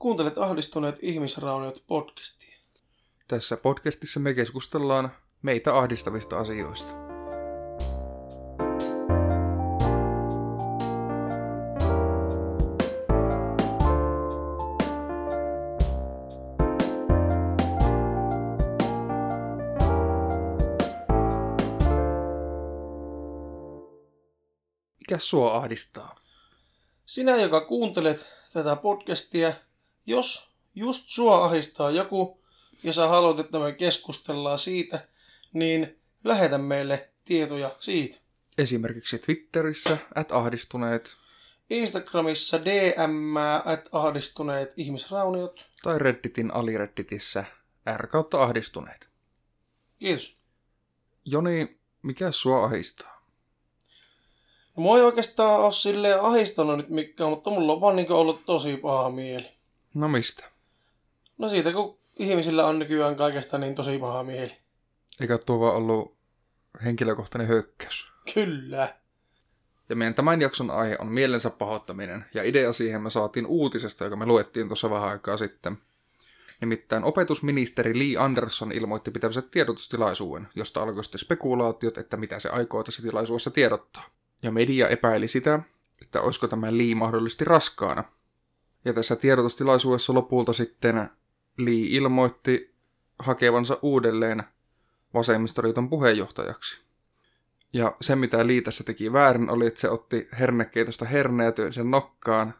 Kuuntelet ahdistuneet ihmisrauniot podcastia. Tässä podcastissa me keskustellaan meitä ahdistavista asioista. Mikä sua ahdistaa? Sinä, joka kuuntelet tätä podcastia, jos just sua ahistaa joku ja sä haluat, että me keskustellaan siitä, niin lähetä meille tietoja siitä. Esimerkiksi Twitterissä, at ahdistuneet, Instagramissa DM at ahdistuneet ihmisrauniot. tai Redditin aliredditissä r kautta ahdistuneet. Kiitos. Joni, mikä sua ahistaa? No, mua ei oikeastaan ole silleen ahistanut nyt mikään, mutta mulla on vaan niin ollut tosi paha mieli. No mistä? No siitä, kun ihmisillä on nykyään kaikesta niin tosi paha mieli. Eikä tuo vaan ollut henkilökohtainen hökkäys. Kyllä. Ja meidän tämän jakson aihe on mielensä pahoittaminen, ja idea siihen me saatiin uutisesta, joka me luettiin tuossa vähän aikaa sitten. Nimittäin opetusministeri Lee Anderson ilmoitti pitävänsä tiedotustilaisuuden, josta alkoi sitten spekulaatiot, että mitä se aikoo tässä tilaisuudessa tiedottaa. Ja media epäili sitä, että olisiko tämä Lee mahdollisesti raskaana. Ja tässä tiedotustilaisuudessa lopulta sitten Lee ilmoitti hakevansa uudelleen vasemmistoliiton puheenjohtajaksi. Ja se, mitä Lee tässä teki väärin, oli, että se otti hernekeitosta herneä sen nokkaan.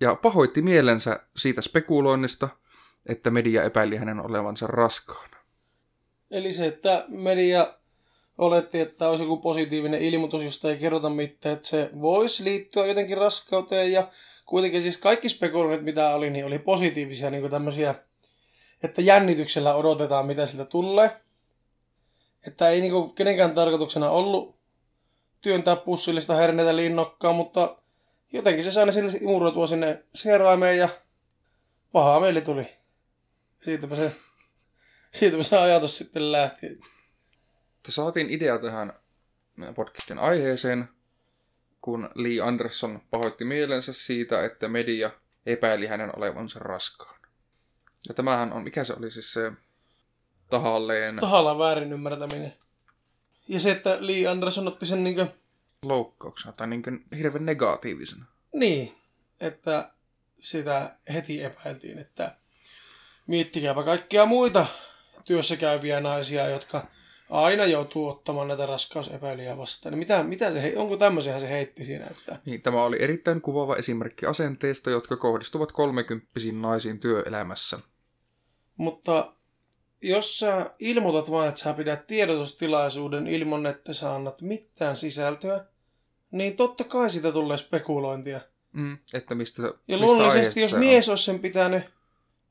Ja pahoitti mielensä siitä spekuloinnista, että media epäili hänen olevansa raskaana. Eli se, että media oletti, että olisi joku positiivinen ilmoitus, josta ei kerrota mitään, että se voisi liittyä jotenkin raskauteen ja kuitenkin siis kaikki spekuloinnit, mitä oli, niin oli positiivisia niin kuin tämmöisiä, että jännityksellä odotetaan, mitä siltä tulee. Että ei niin kuin kenenkään tarkoituksena ollut työntää pussillista herneitä liinnokkaan, mutta jotenkin se sai ne sille imuroitua sinne sieraimeen ja pahaa mieli tuli. Siitäpä se, siitäpä se ajatus sitten lähti. Saatiin idea tähän podcastin aiheeseen, kun Lee Anderson pahoitti mielensä siitä, että media epäili hänen olevansa raskaan. Ja tämähän on, mikä se oli siis se tahalleen Tahallaan väärin ymmärtäminen. Ja se, että Lee Anderson otti sen niin kuin, loukkauksena tai niin hirveän negatiivisena. niin, että sitä heti epäiltiin, että miettikääpä kaikkia muita työssä käyviä naisia, jotka aina joutuu ottamaan näitä raskausepäilyjä vastaan. Niin mitä, mitä se, onko tämmöisiä se heitti siinä, että Niin, tämä oli erittäin kuvaava esimerkki asenteista, jotka kohdistuvat kolmekymppisiin naisiin työelämässä. Mutta jos sä ilmoitat vain, että sä pidät tiedotustilaisuuden ilman, että sä annat mitään sisältöä, niin totta kai sitä tulee spekulointia. Mm, että mistä, Ja mistä luonnollisesti, jos se on. mies olisi sen pitänyt,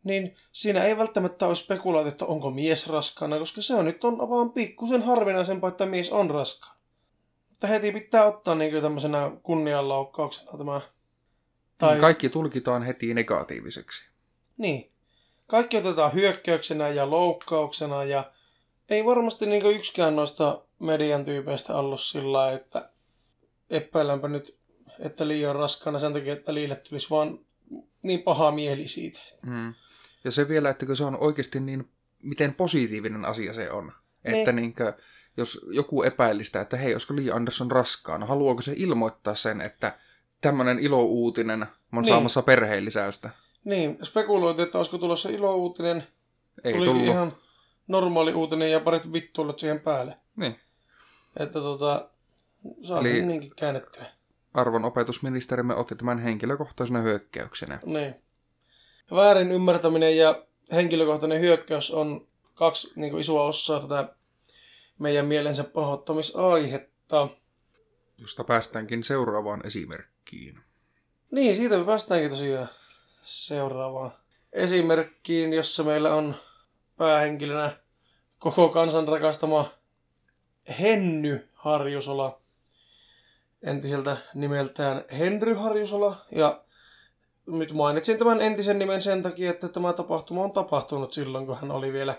niin siinä ei välttämättä ole spekuloitu, että onko mies raskaana, koska se on nyt on vaan pikkusen harvinaisempaa, että mies on raskaana. Mutta heti pitää ottaa niin tämmöisenä kunnianloukkauksena tämä. Tai... Niin, Kaikki tulkitaan heti negatiiviseksi. Niin. Kaikki otetaan hyökkäyksenä ja loukkauksena ja ei varmasti niin yksikään noista median tyypeistä ollut sillä lailla, että epäilänpä nyt, että liian raskaana sen takia, että liille tulisi vaan niin paha mieli siitä. Mm. Ja se vielä, että se on oikeasti niin, miten positiivinen asia se on. Niin. Että niinkö, jos joku epäilistä, että hei, olisiko Lee Anderson raskaana, haluaako se ilmoittaa sen, että tämmöinen ilouutinen on Niin. saamassa perheen lisäystä? Niin, spekuloitiin, että olisiko tulossa ilouutinen. Ei Tulikin tullut. ihan normaali uutinen ja parit vittuilut siihen päälle. Niin. Että tota, saa Eli- sen niinkin käännettyä. Arvon opetusministerimme otti tämän henkilökohtaisena hyökkäyksenä. Niin. Väärin ymmärtäminen ja henkilökohtainen hyökkäys on kaksi niin kuin isoa osaa tätä meidän mielensä pahoittamisaihetta. Josta päästäänkin seuraavaan esimerkkiin. Niin, siitä me päästäänkin tosiaan seuraavaan esimerkkiin, jossa meillä on päähenkilönä koko kansan rakastama Henny Harjusola, entiseltä nimeltään Henry Harjusola. Ja nyt mainitsin tämän entisen nimen sen takia, että tämä tapahtuma on tapahtunut silloin, kun hän oli vielä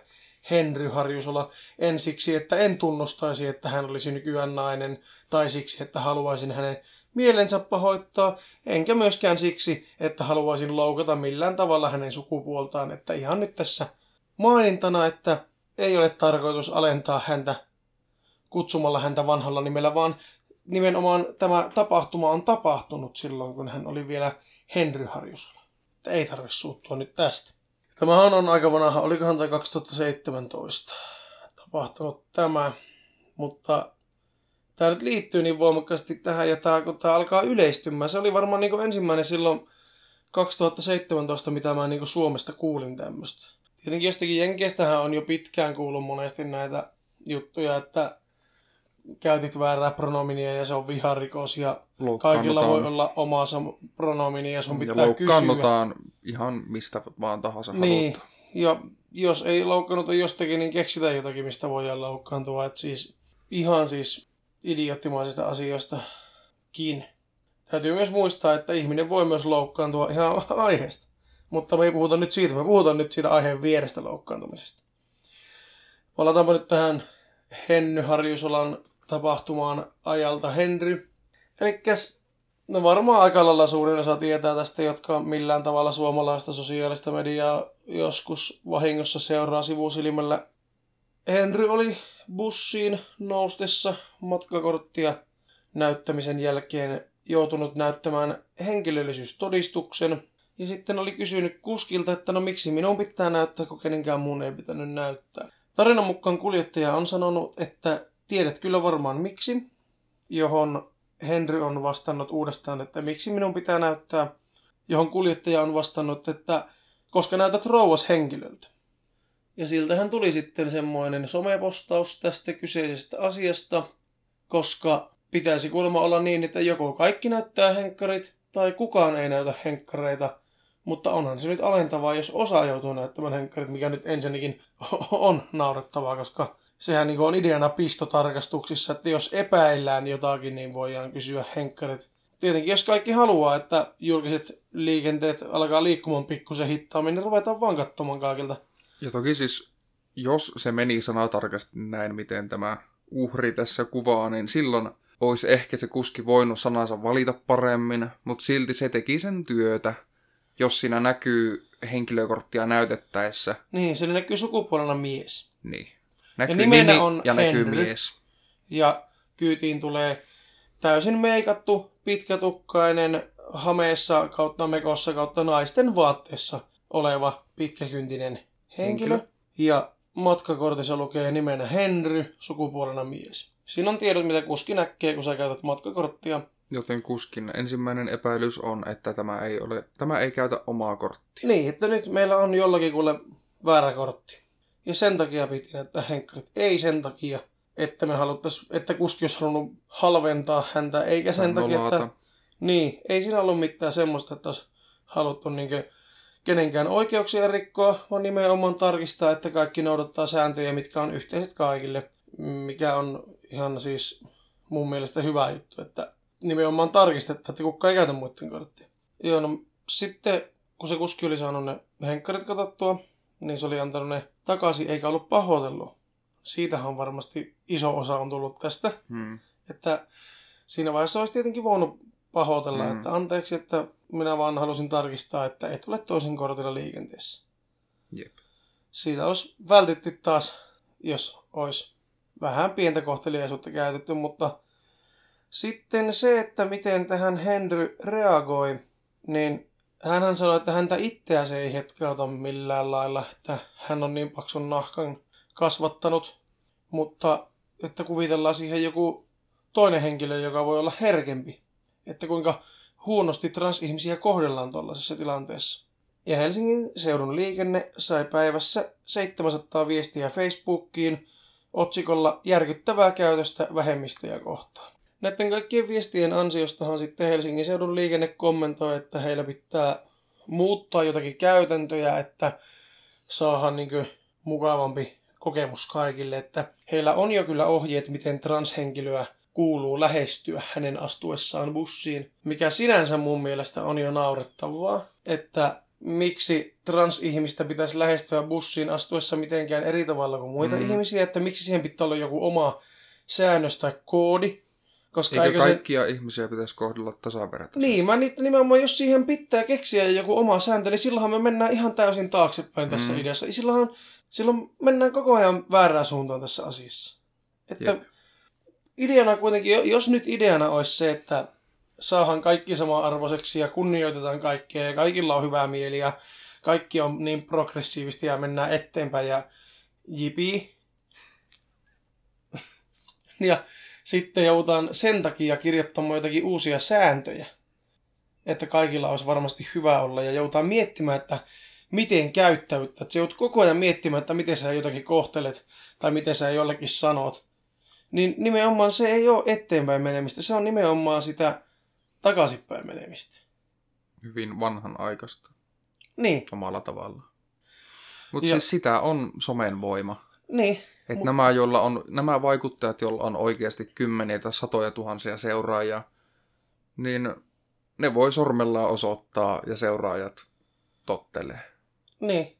Henry Harjusola. En siksi, että en tunnustaisi, että hän olisi nykyään nainen, tai siksi, että haluaisin hänen mielensä pahoittaa, enkä myöskään siksi, että haluaisin loukata millään tavalla hänen sukupuoltaan, että ihan nyt tässä mainintana, että ei ole tarkoitus alentaa häntä kutsumalla häntä vanhalla nimellä, vaan nimenomaan tämä tapahtuma on tapahtunut silloin, kun hän oli vielä Henry Harjusola. Että ei tarvitse suuttua nyt tästä. Tämä on aika vanha, olikohan tämä 2017 tapahtunut tämä, mutta tämä nyt liittyy niin voimakkaasti tähän ja tämä, kun tämä alkaa yleistymään. Se oli varmaan niin ensimmäinen silloin 2017, mitä mä niin Suomesta kuulin tämmöistä. Tietenkin jostakin Jenkeistähän on jo pitkään kuullut monesti näitä juttuja, että käytit väärää pronominia ja se on viharikos ja kaikilla voi olla oma pronomini ja sun pitää ja kysyä. ihan mistä vaan tahansa niin. Haluta. Ja jos ei loukkaannuta jostakin, niin keksitään jotakin, mistä voi loukkaantua. Et siis ihan siis idioottimaisista asioistakin. Täytyy myös muistaa, että ihminen voi myös loukkaantua ihan aiheesta. Mutta me ei puhuta nyt siitä, me puhutaan nyt siitä aiheen vierestä loukkaantumisesta. Palataanpa nyt tähän Henny Harjusolan tapahtumaan ajalta Henry. Eli no varmaan aika lailla suurin osa tietää tästä, jotka millään tavalla suomalaista sosiaalista mediaa joskus vahingossa seuraa sivusilmällä. Henry oli bussiin noustessa matkakorttia näyttämisen jälkeen joutunut näyttämään henkilöllisyystodistuksen. Ja sitten oli kysynyt kuskilta, että no miksi minun pitää näyttää, kun kenenkään muun ei pitänyt näyttää. Tarinan mukaan kuljettaja on sanonut, että tiedät kyllä varmaan miksi, johon Henry on vastannut uudestaan, että miksi minun pitää näyttää, johon kuljettaja on vastannut, että koska näytät rouvas henkilöltä. Ja siltähän tuli sitten semmoinen somepostaus tästä kyseisestä asiasta, koska pitäisi kuulemma olla niin, että joko kaikki näyttää henkkarit tai kukaan ei näytä henkkareita, mutta onhan se nyt alentavaa, jos osa joutuu näyttämään henkkarit, mikä nyt ensinnäkin on naurettavaa, koska sehän niin on ideana pistotarkastuksissa, että jos epäillään jotakin, niin voidaan kysyä henkkarit. Tietenkin jos kaikki haluaa, että julkiset liikenteet alkaa liikkumaan pikkusen hittaammin, niin ruvetaan vaan katsomaan kaikilta. Ja toki siis, jos se meni sanatarkasti näin, miten tämä uhri tässä kuvaa, niin silloin olisi ehkä se kuski voinut sanansa valita paremmin, mutta silti se teki sen työtä, jos siinä näkyy henkilökorttia näytettäessä. Niin, se näkyy sukupuolena mies. Niin. Näkyy ja nimenä nimi on ja Henry. näkyy mies. Ja kyytiin tulee täysin meikattu, pitkätukkainen, hameessa kautta mekossa kautta naisten vaatteessa oleva pitkäkyntinen henkilö. henkilö. Ja matkakortissa lukee nimenä Henry, sukupuolena mies. Siinä on tiedot, mitä kuski näkee, kun sä käytät matkakorttia. Joten kuskin ensimmäinen epäilys on, että tämä ei, ole, tämä ei käytä omaa korttia. Niin, että nyt meillä on jollakin kuule väärä kortti. Ja sen takia piti näyttää henkkarit. Ei sen takia, että me haluttais, että kuski olisi halunnut halventaa häntä, eikä sen takia, että... Niin, ei siinä ollut mitään semmoista, että olisi haluttu niinkö kenenkään oikeuksia rikkoa, vaan nimenomaan tarkistaa, että kaikki noudattaa sääntöjä, mitkä on yhteiset kaikille, mikä on ihan siis mun mielestä hyvä juttu, että nimenomaan tarkistetaan, että kukaan ei käytä muiden korttia. Joo, no sitten kun se kuski oli saanut ne henkkarit katsottua, niin se oli antanut ne takaisin eikä ollut pahoitellut. Siitähän varmasti iso osa on tullut tästä. Hmm. Että siinä vaiheessa olisi tietenkin voinut pahoitella, hmm. että anteeksi, että minä vaan halusin tarkistaa, että et ole toisen kortilla liikenteessä. Jep. Siitä olisi vältytty taas, jos olisi vähän pientä kohteliaisuutta käytetty, mutta sitten se, että miten tähän Henry reagoi, niin hän sanoi, että häntä itseä se ei hetkauta millään lailla, että hän on niin paksun nahkan kasvattanut, mutta että kuvitellaan siihen joku toinen henkilö, joka voi olla herkempi. Että kuinka huonosti transihmisiä kohdellaan tuollaisessa tilanteessa. Ja Helsingin seudun liikenne sai päivässä 700 viestiä Facebookiin otsikolla järkyttävää käytöstä vähemmistöjä kohtaan. Näiden kaikkien viestien ansiostahan sitten Helsingin seudun liikenne kommentoi, että heillä pitää muuttaa jotakin käytäntöjä, että saadaan niin mukavampi kokemus kaikille, että heillä on jo kyllä ohjeet, miten transhenkilöä kuuluu lähestyä hänen astuessaan bussiin, mikä sinänsä mun mielestä on jo naurettavaa, että miksi transihmistä pitäisi lähestyä bussiin astuessa mitenkään eri tavalla kuin muita mm. ihmisiä, että miksi siihen pitää olla joku oma säännös tai koodi. Koska eikö, kaikkia se... ihmisiä pitäisi kohdella tasavertaisesti? Niin, mä nyt nimenomaan, jos siihen pitää keksiä joku oma sääntö, niin silloinhan me mennään ihan täysin taaksepäin tässä mm. ideassa. Silloinhan, silloin mennään koko ajan väärään suuntaan tässä asiassa. Että Jep. ideana kuitenkin, jos nyt ideana olisi se, että saahan kaikki sama-arvoiseksi ja kunnioitetaan kaikkea ja kaikilla on hyvää mieli ja kaikki on niin progressiivista ja mennään eteenpäin ja jipi. ja sitten joudutaan sen takia kirjoittamaan jotakin uusia sääntöjä, että kaikilla olisi varmasti hyvä olla ja joudutaan miettimään, että miten käyttäyttä. Että joudut koko ajan miettimään, että miten sä jotakin kohtelet tai miten sä jollekin sanot. Niin nimenomaan se ei ole eteenpäin menemistä, se on nimenomaan sitä takaisinpäin menemistä. Hyvin vanhan aikaista. Niin. Omalla tavalla. Mutta siis sitä on somen voima. Niin. Että Mut... nämä, joilla on, nämä vaikuttajat, joilla on oikeasti kymmeniä tai satoja tuhansia seuraajia, niin ne voi sormellaan osoittaa ja seuraajat tottelee. Niin.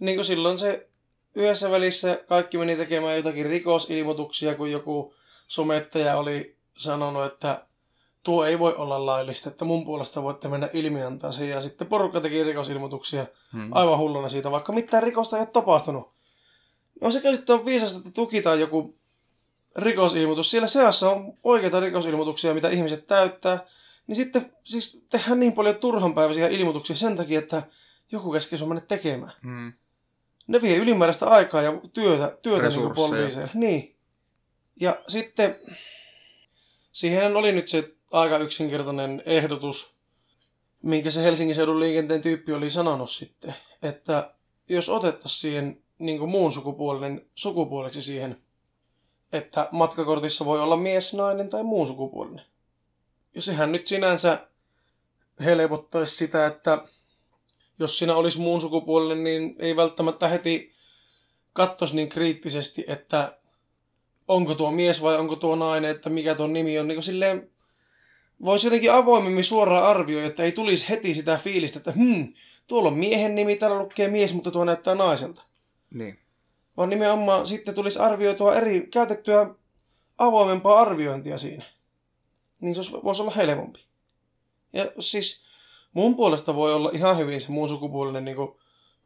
Niin kuin silloin se yhdessä välissä kaikki meni tekemään jotakin rikosilmoituksia, kun joku somettaja oli sanonut, että tuo ei voi olla laillista, että mun puolesta voitte mennä ilmiantaa sen. Ja sitten porukka teki rikosilmoituksia hmm. aivan hulluna siitä, vaikka mitään rikosta ei ole tapahtunut. On se sitten on viisasta, että tukitaan joku rikosilmoitus. Siellä seassa on oikeita rikosilmoituksia, mitä ihmiset täyttää. Niin sitten siis tehdään niin paljon turhanpäiväisiä ilmoituksia sen takia, että joku käskee sun mennä tekemään. Hmm. Ne vie ylimääräistä aikaa ja työtä, työtä niin poliiseille. Niin. Ja sitten siihen oli nyt se aika yksinkertainen ehdotus, minkä se Helsingin seudun liikenteen tyyppi oli sanonut sitten, että jos otettaisiin siihen niin kuin muun sukupuolinen sukupuoleksi siihen, että matkakortissa voi olla mies, nainen tai muun sukupuolinen. Ja sehän nyt sinänsä helpottaisi sitä, että jos siinä olisi muun sukupuolinen, niin ei välttämättä heti katsoisi niin kriittisesti, että onko tuo mies vai onko tuo nainen, että mikä tuo nimi on. Niin silleen voisi jotenkin avoimemmin suoraan arvioida, että ei tulisi heti sitä fiilistä, että hmm, tuolla on miehen nimi, täällä lukee mies, mutta tuo näyttää naiselta. Niin. Vaan nimenomaan sitten tulisi arvioitua eri, käytettyä avoimempaa arviointia siinä. Niin se voisi olla helpompi. Ja siis mun puolesta voi olla ihan hyvin se muun sukupuolinen niin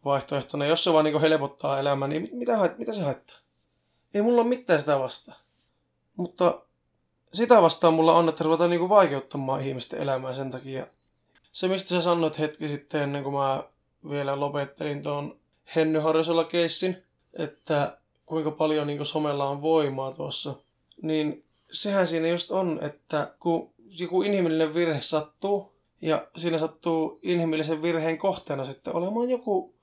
vaihtoehtona. Jos se vaan niin helpottaa elämää, niin mitä, mitä se haittaa? Ei mulla ole mitään sitä vastaan. Mutta sitä vastaan mulla on, että ruvetaan niinku vaikeuttamaan ihmisten elämää sen takia. Se, mistä sä sanoit hetki sitten ennen kuin mä vielä lopettelin tuon Henny Harjosolla keissin, että kuinka paljon niinku somella on voimaa tuossa, niin sehän siinä just on, että kun joku inhimillinen virhe sattuu, ja siinä sattuu inhimillisen virheen kohteena sitten olemaan joku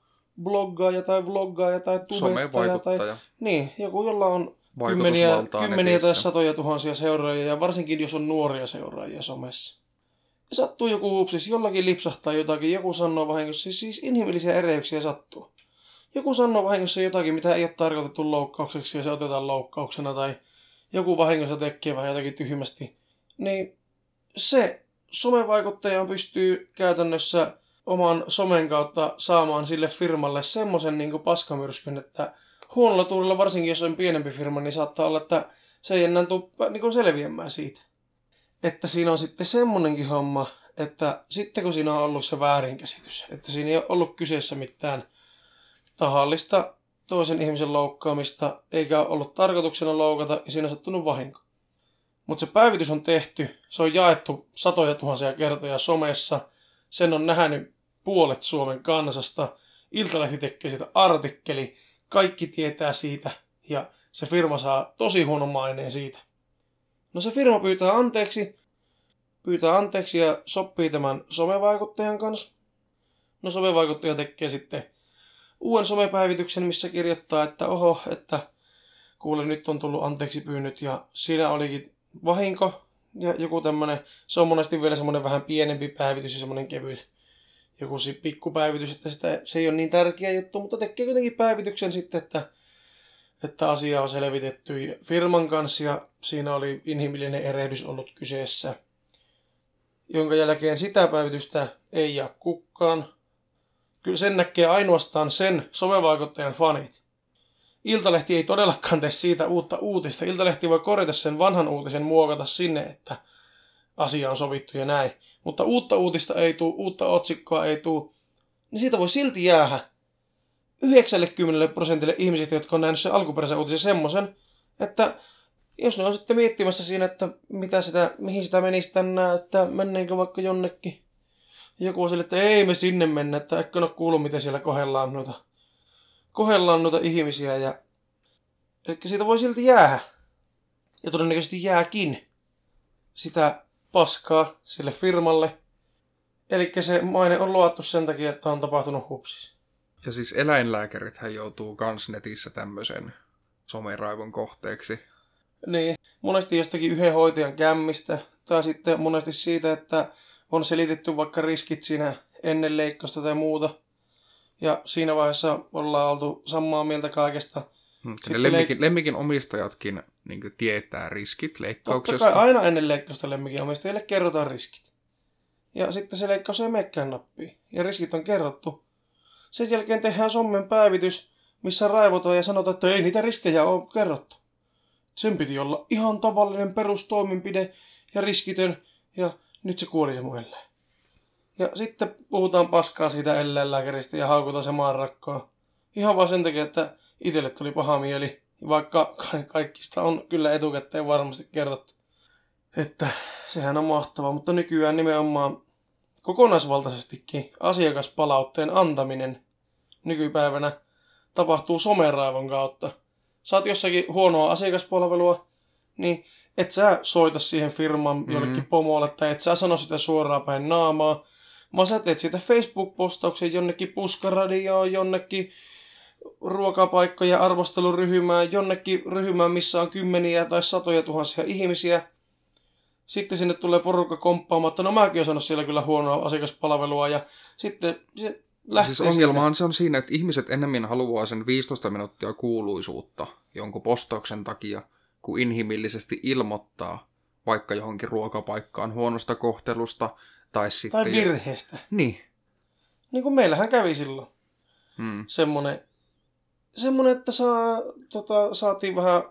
bloggaaja tai vloggaaja tai tubettaja tai niin, joku, jolla on kymmeniä, kymmeniä tai satoja tuhansia seuraajia, ja varsinkin jos on nuoria seuraajia somessa. Sattuu joku upsis, jollakin lipsahtaa jotakin, joku sanoo vahingossa, siis, siis inhimillisiä ereyksiä sattuu. Joku sanoo vahingossa jotakin, mitä ei ole tarkoitettu loukkaukseksi, ja se otetaan loukkauksena, tai joku vahingossa tekee vähän jotakin tyhmästi. Niin se somevaikuttaja pystyy käytännössä oman somen kautta saamaan sille firmalle semmoisen niin paskamyrskyn, että huonolla tuurilla, varsinkin jos on pienempi firma, niin saattaa olla, että se ei enää tule niin selviämään siitä. Että siinä on sitten semmonenkin homma, että sitten kun siinä on ollut se väärinkäsitys, että siinä ei ole ollut kyseessä mitään tahallista toisen ihmisen loukkaamista, eikä ole ollut tarkoituksena loukata, ja siinä on sattunut vahinko. Mutta se päivitys on tehty, se on jaettu satoja tuhansia kertoja somessa, sen on nähnyt puolet Suomen kansasta, Iltalehti tekee siitä artikkeli, kaikki tietää siitä ja se firma saa tosi huonon maineen siitä. No se firma pyytää anteeksi, pyytää anteeksi ja sopii tämän somevaikuttajan kanssa. No somevaikuttaja tekee sitten uuden somepäivityksen, missä kirjoittaa, että oho, että kuule nyt on tullut anteeksi pyynyt ja siinä olikin vahinko ja joku tämmönen, se on monesti vielä semmoinen vähän pienempi päivitys ja semmoinen kevyt joku pikkupäivitys, että sitä, se ei ole niin tärkeä juttu, mutta tekee kuitenkin päivityksen sitten, että, että asia on selvitetty firman kanssa ja siinä oli inhimillinen erehdys ollut kyseessä. Jonka jälkeen sitä päivitystä ei jää kukkaan. Kyllä sen näkee ainoastaan sen somevaikuttajan fanit. Iltalehti ei todellakaan tee siitä uutta uutista. Iltalehti voi korjata sen vanhan uutisen, muokata sinne, että asia on sovittu ja näin. Mutta uutta uutista ei tule, uutta otsikkoa ei tule, niin siitä voi silti jäädä 90 prosentille ihmisistä, jotka on nähnyt sen alkuperäisen uutisen semmoisen, että jos ne on sitten miettimässä siinä, että mitä sitä, mihin sitä menisi tänään, että mennäänkö vaikka jonnekin. Joku on sille, että ei me sinne mennä, että eikö ole kuullut, miten siellä kohellaan noita, kohellaan noita ihmisiä. Ja... Eli siitä voi silti jäädä. Ja todennäköisesti jääkin sitä paskaa sille firmalle. Eli se maine on luottu sen takia, että on tapahtunut hupsis. Ja siis eläinlääkärithän joutuu kans netissä tämmöisen someraivon kohteeksi. Niin, monesti jostakin yhden hoitajan kämmistä, tai sitten monesti siitä, että on selitetty vaikka riskit siinä ennen leikkausta tai muuta. Ja siinä vaiheessa ollaan oltu samaa mieltä kaikesta. Hmm, lemmikin, leik- lemmikin omistajatkin niin tietää riskit leikkauksesta. Totta kai aina ennen leikkausta lemmikin omistajille kerrotaan riskit. Ja sitten se leikkaus ei mekkään nappiin. Ja riskit on kerrottu. Sen jälkeen tehdään sommen päivitys, missä raivotaan ja sanotaan, että ei niitä riskejä ole kerrottu. Sen piti olla ihan tavallinen perustoimenpide ja riskitön, ja nyt se kuoli se mun Ja sitten puhutaan paskaa siitä eläinlääkäristä ja haukutaan se maanrakkoa. Ihan vaan sen takia, että itselle tuli paha mieli, vaikka kaikista on kyllä etukäteen varmasti kerrottu. Että sehän on mahtavaa, mutta nykyään nimenomaan kokonaisvaltaisestikin asiakaspalautteen antaminen nykypäivänä tapahtuu someraivon kautta. Saat jossakin huonoa asiakaspalvelua, niin et sä soita siihen firman mm-hmm. jollekin pomolle tai et sä sano sitä suoraan päin naamaa, vaan sä teet siitä Facebook-postauksen jonnekin puskaradioon, jonnekin ruokapaikkoja arvosteluryhmään, jonnekin ryhmään, missä on kymmeniä tai satoja tuhansia ihmisiä. Sitten sinne tulee porukka komppaamaan, että no mäkin olen siellä kyllä huonoa asiakaspalvelua ja sitten se lähtee Siis ongelmahan se on siinä, että ihmiset enemmän haluaa sen 15 minuuttia kuuluisuutta jonkun postauksen takia, kuin inhimillisesti ilmoittaa vaikka johonkin ruokapaikkaan huonosta kohtelusta tai sitten... Tai virheestä. Niin. Niin kuin meillähän kävi silloin. Hmm. Semmoinen, semmoinen, että saa, tota, saatiin vähän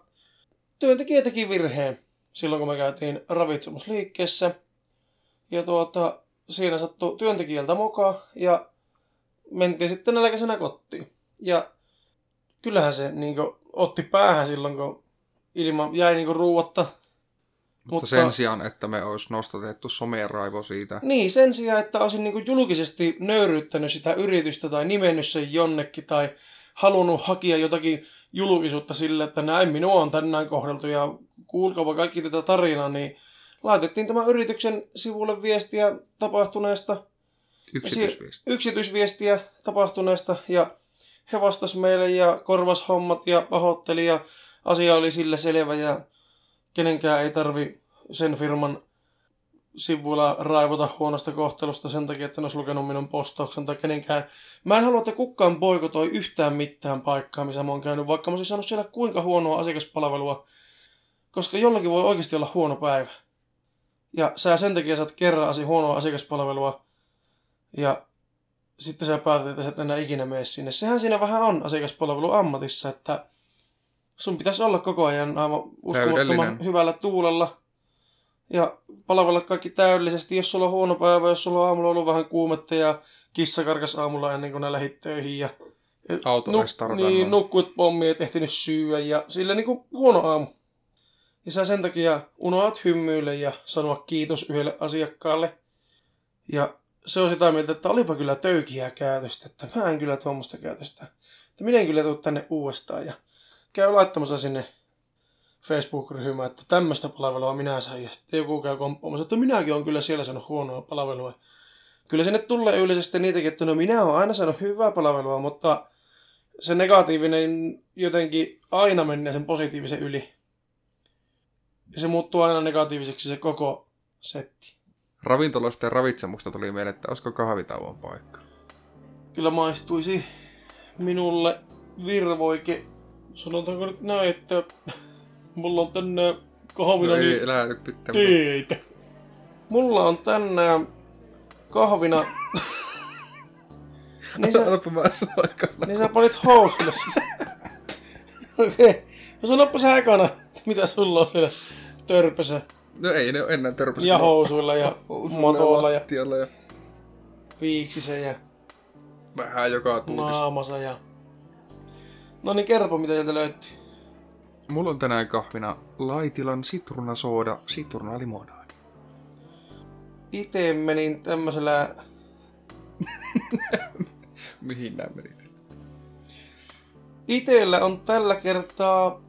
työntekijätäkin virheen silloin, kun me käytiin ravitsemusliikkeessä. Ja tuota, siinä sattui työntekijältä moka ja mentiin sitten nälkäisenä kotiin. Ja kyllähän se niin kuin, otti päähän silloin, kun ilma jäi niin kuin, ruuatta. Mutta, mutta sen sijaan, että me olisi nostatettu someraivo siitä. Niin, sen sijaan, että olisin niin kuin, julkisesti nöyryyttänyt sitä yritystä tai nimennyt sen jonnekin tai halunnut hakea jotakin julkisuutta sille, että näin minua on tänään kohdeltu ja kuulkaa kaikki tätä tarinaa, niin laitettiin tämän yrityksen sivulle viestiä tapahtuneesta Yksityisviestiä. Yksityisviestiä tapahtuneesta ja he vastas meille ja korvas hommat ja pahoitteli ja asia oli sillä selvä ja kenenkään ei tarvi sen firman sivuilla raivota huonosta kohtelusta sen takia, että ne olisi lukenut minun postauksen tai kenenkään. Mä en halua, että kukaan boikotoi yhtään mitään paikkaa, missä mä oon käynyt, vaikka mä olisin saanut siellä kuinka huonoa asiakaspalvelua, koska jollakin voi oikeasti olla huono päivä. Ja sä sen takia saat kerran huonoa asiakaspalvelua, ja sitten sä päätät, että sä et enää ikinä mene sinne. Sehän siinä vähän on asiakaspalvelu ammatissa, että sun pitäisi olla koko ajan aivan uskomattoman hyvällä tuulella ja palvella kaikki täydellisesti, jos sulla on huono päivä, jos sulla on aamulla ollut vähän kuumetta ja kissa karkas aamulla ennen kuin ne lähit töihin ja Auto nuk- niin, nukkuit pommi, et ehtinyt syyä ja sillä niin kuin huono aamu. Ja sä sen takia unoat hymyille ja sanoa kiitos yhdelle asiakkaalle. Ja se on sitä mieltä, että olipa kyllä töykiä käytöstä, että mä en kyllä tuommoista käytöstä. Että minä en kyllä tule tänne uudestaan ja käy laittamassa sinne Facebook-ryhmään, että tämmöistä palvelua minä sain. Ja sitten joku käy komppaamassa, että minäkin olen kyllä siellä saanut huonoa palvelua. Kyllä sinne tulee yleisesti niitäkin, että no minä olen aina saanut hyvää palvelua, mutta se negatiivinen jotenkin aina menee sen positiivisen yli. Ja se muuttuu aina negatiiviseksi se koko setti. Ravintolasta ja ravitsemusta tuli mieleen, että olisiko kahvitauon paikka? Kyllä maistuisi minulle virvoike. Sanotaanko nyt näin, että mulla on tänään kahvina no niin elä teitä. Mulla on tänään kahvina... Niin sä, niin sä panit housuille sitä. Okei. Okay. No sanoppa sä ekana, mitä sulla on siellä törpössä. No ei ne ole enää törpässä. Ja housuilla ja motoilla ja ja viiksissä ja vähän joka tuutis. naamassa ja... No niin, kerropa mitä sieltä löytyy. Mulla on tänään kahvina Laitilan sitruunasooda sitruunalimonaadi. Itse menin tämmöisellä Mihin nää menit? Itellä on tällä kertaa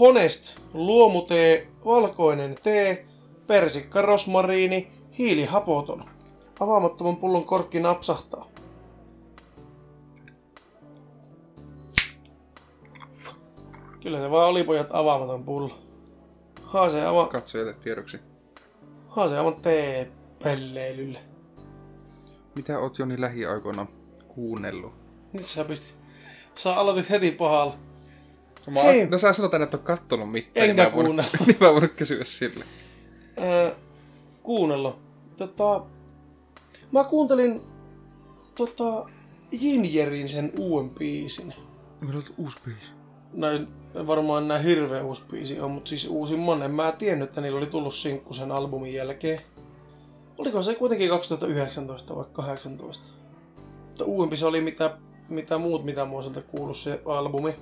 Honest luomutee, valkoinen tee, persikka rosmariini, hiilihapoton. Avaamattoman pullon korkki napsahtaa. Kyllä se vaan oli pojat avaamaton pullo. Haase ava, Katsojille tiedoksi. haase tee pelleilylle. Mitä oot Joni lähiaikoina kuunnellut? Nyt sä pistit. Sä aloitit heti pahalla. Mä, Hei. no sä sanot aina, että oot kattonut mitään. Enkä niin mä kuunnellut. niin mä voin kysyä sille. Öö, kuunnella. Tota, mä kuuntelin tota, Jinjerin sen uuden biisin. Meillä on uusi biisi. Näin, varmaan nää hirveä uusi biisi on, mutta siis uusimman. En mä tiennyt, että niillä oli tullut sinkku sen albumin jälkeen. Oliko se kuitenkin 2019 vai 2018? Mutta uudempi se oli mitä, mitä muut, mitä mua sieltä kuullut se albumi.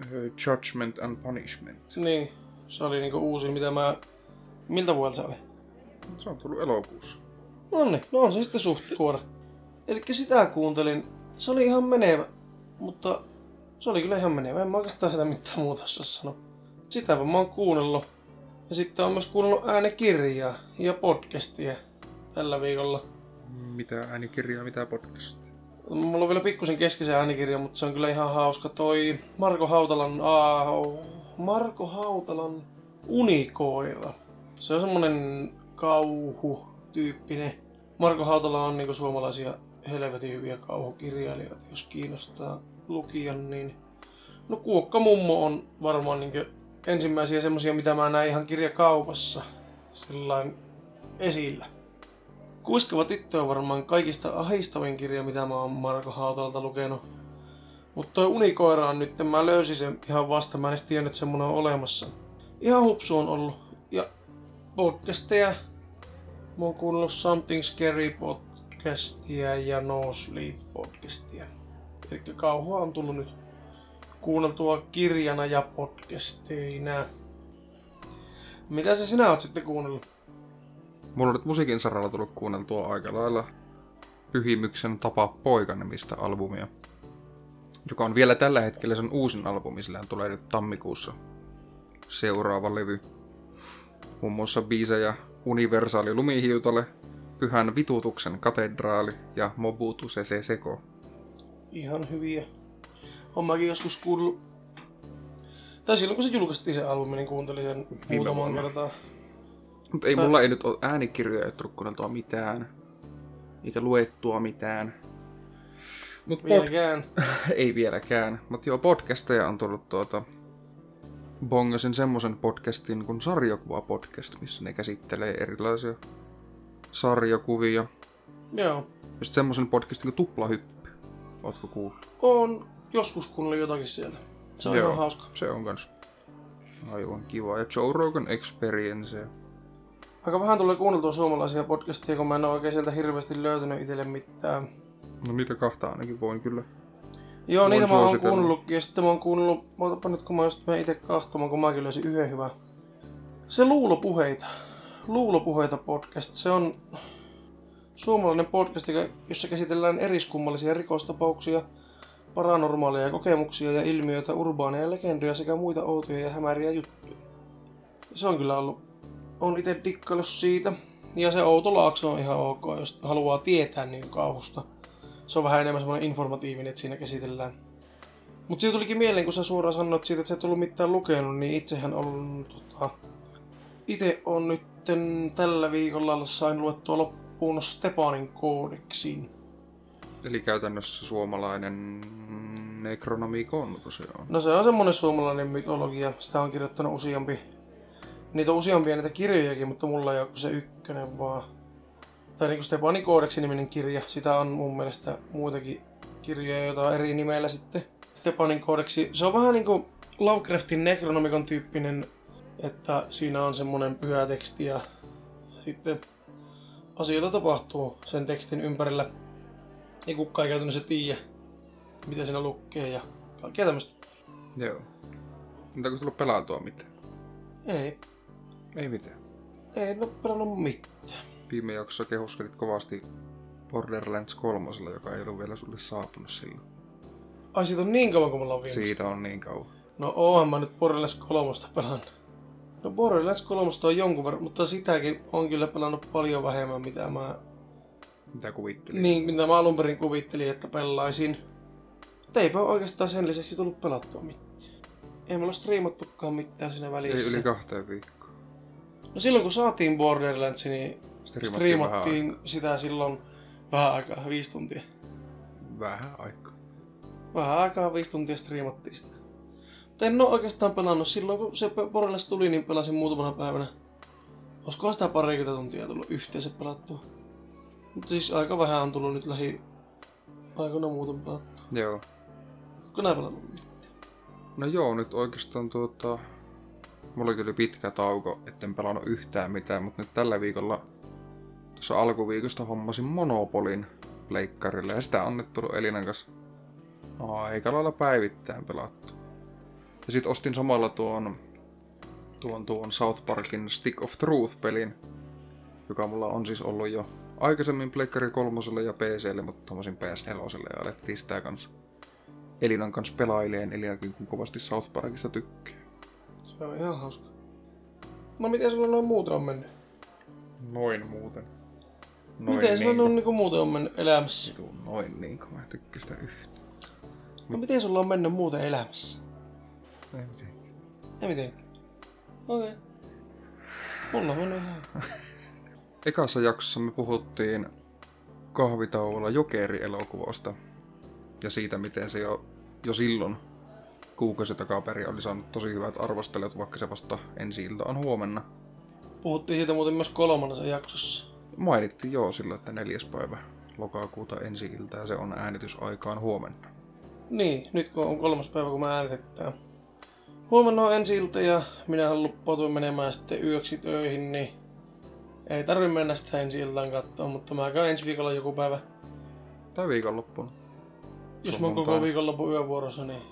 Uh, Judgment and Punishment. Niin, se oli niinku uusi, mitä mä... Miltä vuodelta se oli? Se on tullut elokuussa. No niin, no on se sitten suht tuore. Eli sitä kuuntelin. Se oli ihan menevä, mutta se oli kyllä ihan menevä. En mä oikeastaan sitä mitään muuta osaa sanoa. Sitäpä mä oon kuunnellut. Ja sitten on myös kuunnellut äänekirjaa ja podcastia tällä viikolla. Mitä äänikirjaa, mitä podcast? Mulla on vielä pikkusen kesken se äänikirja, mutta se on kyllä ihan hauska. Toi Marko Hautalan, aa, Marko Hautalan Unikoira. Se on semmonen kauhu-tyyppinen. Marko Hautala on niinku suomalaisia helvetin hyviä kauhukirjailijoita, jos kiinnostaa lukijan, niin... No Kuokka Mummo on varmaan niinku ensimmäisiä semmosia, mitä mä näin ihan kirjakaupassa sillain esillä. Kuiskava tyttö on varmaan kaikista ahistavin kirja, mitä mä oon Marko Hautalalta lukenut. Mutta toi Unikoira on nyt, mä löysin sen ihan vasta, mä en edes tiennyt, että semmonen on olemassa. Ihan hupsu on ollut. Ja podcasteja. Mä oon kuunnellut Something Scary podcastia ja No Sleep podcastia. Eli kauhua on tullut nyt kuunneltua kirjana ja podcasteina. Mitä sä sinä oot sitten kuunnellut? Mulla on nyt musiikin saralla tullut kuunneltua aika lailla Pyhimyksen Tapa poika nimistä albumia. Joka on vielä tällä hetkellä sen uusin albumi, sillä tulee nyt tammikuussa seuraava levy. Muun muassa biisejä Universaali lumihiutale, Pyhän vitutuksen katedraali ja Mobutu Sese Seko. Ihan hyviä. On mäkin joskus kuullut... Tai silloin kun se julkaistiin se albumi, niin kuuntelin sen muutaman kertaa. Mutta ei Tää- mulla ei nyt ole äänikirjoja, ei tullut kuunneltua mitään. Eikä luettua mitään. Mut pod- Vieläkään. ei vieläkään. Mutta joo, podcasteja on tullut tuota... Bongasin semmosen podcastin kuin sarjakuva-podcast, missä ne käsittelee erilaisia sarjakuvia. Joo. Ja sitten semmosen podcastin kuin Tuplahyppy. Ootko kuullut? On joskus kuunnellut jotakin sieltä. Se on Joo. ihan hauska. Se on kans aivan kiva. Ja Joe Rogan Experience. Aika vähän tulee kuunneltua suomalaisia podcasteja, kun mä en ole oikein sieltä hirveästi löytänyt itselle mitään. No niitä kahta ainakin voin kyllä. Joo, Voin niitä mä oon kuunnellutkin. Ja sitten mä oon kuunnellut, otapa nyt kun mä just menen itse kahtomaan, kun mäkin löysin yhden hyvän. Se Luulopuheita. Luulopuheita podcast. Se on suomalainen podcast, jossa käsitellään eriskummallisia rikostapauksia, paranormaaleja kokemuksia ja ilmiöitä, urbaaneja legendoja sekä muita outoja ja hämäriä juttuja. Se on kyllä ollut, on itse dikkaillut siitä. Ja se Outo Laakso on ihan ok, jos haluaa tietää niin kauhusta. Se on vähän enemmän semmoinen informatiivinen, että siinä käsitellään. Mutta siitä tulikin mieleen, kun sä suoraan sanoit siitä, että sä et ollut mitään lukenut, niin itsehän on tota... Itse on nyt tällä viikolla sain luettua loppuun Stepanin koodeksin. Eli käytännössä suomalainen Necronomicon, kun se on. No se on semmonen suomalainen mytologia, sitä on kirjoittanut useampi. Niitä on useampia niitä kirjojakin, mutta mulla ei ole se ykkönen vaan. tai niin kuin Stepani Koodeksi-niminen kirja. Sitä on mun mielestä muitakin kirjoja, joita on eri nimellä sitten. Stepanin koodeksi. Se on vähän niin kuin Lovecraftin Necronomicon tyyppinen, että siinä on semmoinen pyhä teksti ja sitten asioita tapahtuu sen tekstin ympärillä. Ei kukaan ei käytännössä tiedä, mitä siinä lukee ja kaikkea tämmöistä. Joo. Onko sulla pelautua mitään? Ei, Ei mitään. ei ole pelannut mitään. Viime jaksossa kehuskelit kovasti Borderlands 3, joka ei ollut vielä sulle saapunut silloin. Ai siitä on niin kauan kuin mulla on viimeistä. Siitä on niin kauan. No oonhan mä nyt Borderlands 3 pelannut. No Borderlands 3 on jonkun verran, mutta sitäkin on kyllä pelannut paljon vähemmän, mitä mä, Mitä kuvittelin? niin, mitä mä alun perin kuvittelin, että pelaisin. Mutta eipä oikeastaan sen lisäksi tullut pelattua mitään. Ei mulla striimattukaan mitään siinä Ei välissä. yli kahteen viikkoon. No silloin kun saatiin Borderlands, niin Striimattiin striimattiin sitä silloin vähän aikaa, viisi tuntia. Vähän aikaa. Vähän aikaa, viisi tuntia striimattiin sitä. Mutta en ole oikeastaan pelannut. Silloin kun se Borderlands tuli, niin pelasin muutamana päivänä. Olisikohan sitä parikymmentä tuntia tullut yhteensä pelattua. Mutta siis aika vähän on tullut nyt lähi aikoina muuten pelattua. Joo. Onko nää pelannut mitään? No joo, nyt oikeastaan tuota... Mulla oli pitkä tauko, etten pelannut yhtään mitään, mutta nyt tällä viikolla tuossa alkuviikosta hommasin Monopolin pleikkarille ja sitä on nyt tullut Elinan kanssa aika lailla päivittäin pelattu. Ja sit ostin samalla tuon, tuon, tuon South Parkin Stick of Truth-pelin, joka mulla on siis ollut jo aikaisemmin Pleikkari kolmoselle ja PClle, mutta tommosin PS4 ja alettiin sitä kanssa Elinan kanssa pelaileen. Elinakin kun kovasti South Parkista tykkää. Se on ihan hauska. No miten sulla noin muuten on mennyt? Noin muuten. Noin miten sulla niinku. noin niinku muuten on mennyt elämässä? Noin niin kuin mä en tykkää sitä yhtään. No miten sulla on mennyt muuten elämässä? Ei mitenkään. Ei mitenkään. Okei. Okay. Mulla on mennyt ihan. Ekassa jaksossa me puhuttiin kahvitauolla Jokeri-elokuvasta. Ja siitä, miten se jo, jo silloin kuukausi takaperin oli saanut tosi hyvät arvostelut, vaikka se vasta ensi ilta on huomenna. Puhuttiin siitä muuten myös kolmannessa jaksossa. Mainittiin joo silloin, että neljäs päivä lokakuuta ensi ilta ja se on äänitysaikaan huomenna. Niin, nyt kun on kolmas päivä, kun mä äänitetään. Huomenna on ensi ilta ja minä luppautuin menemään sitten yöksi töihin, niin ei tarvi mennä sitä ensi iltaan katsoa, mutta mä käyn ensi viikolla joku päivä. Tai viikonloppuna. Jos mä oon koko viikonloppu yövuorossa, niin...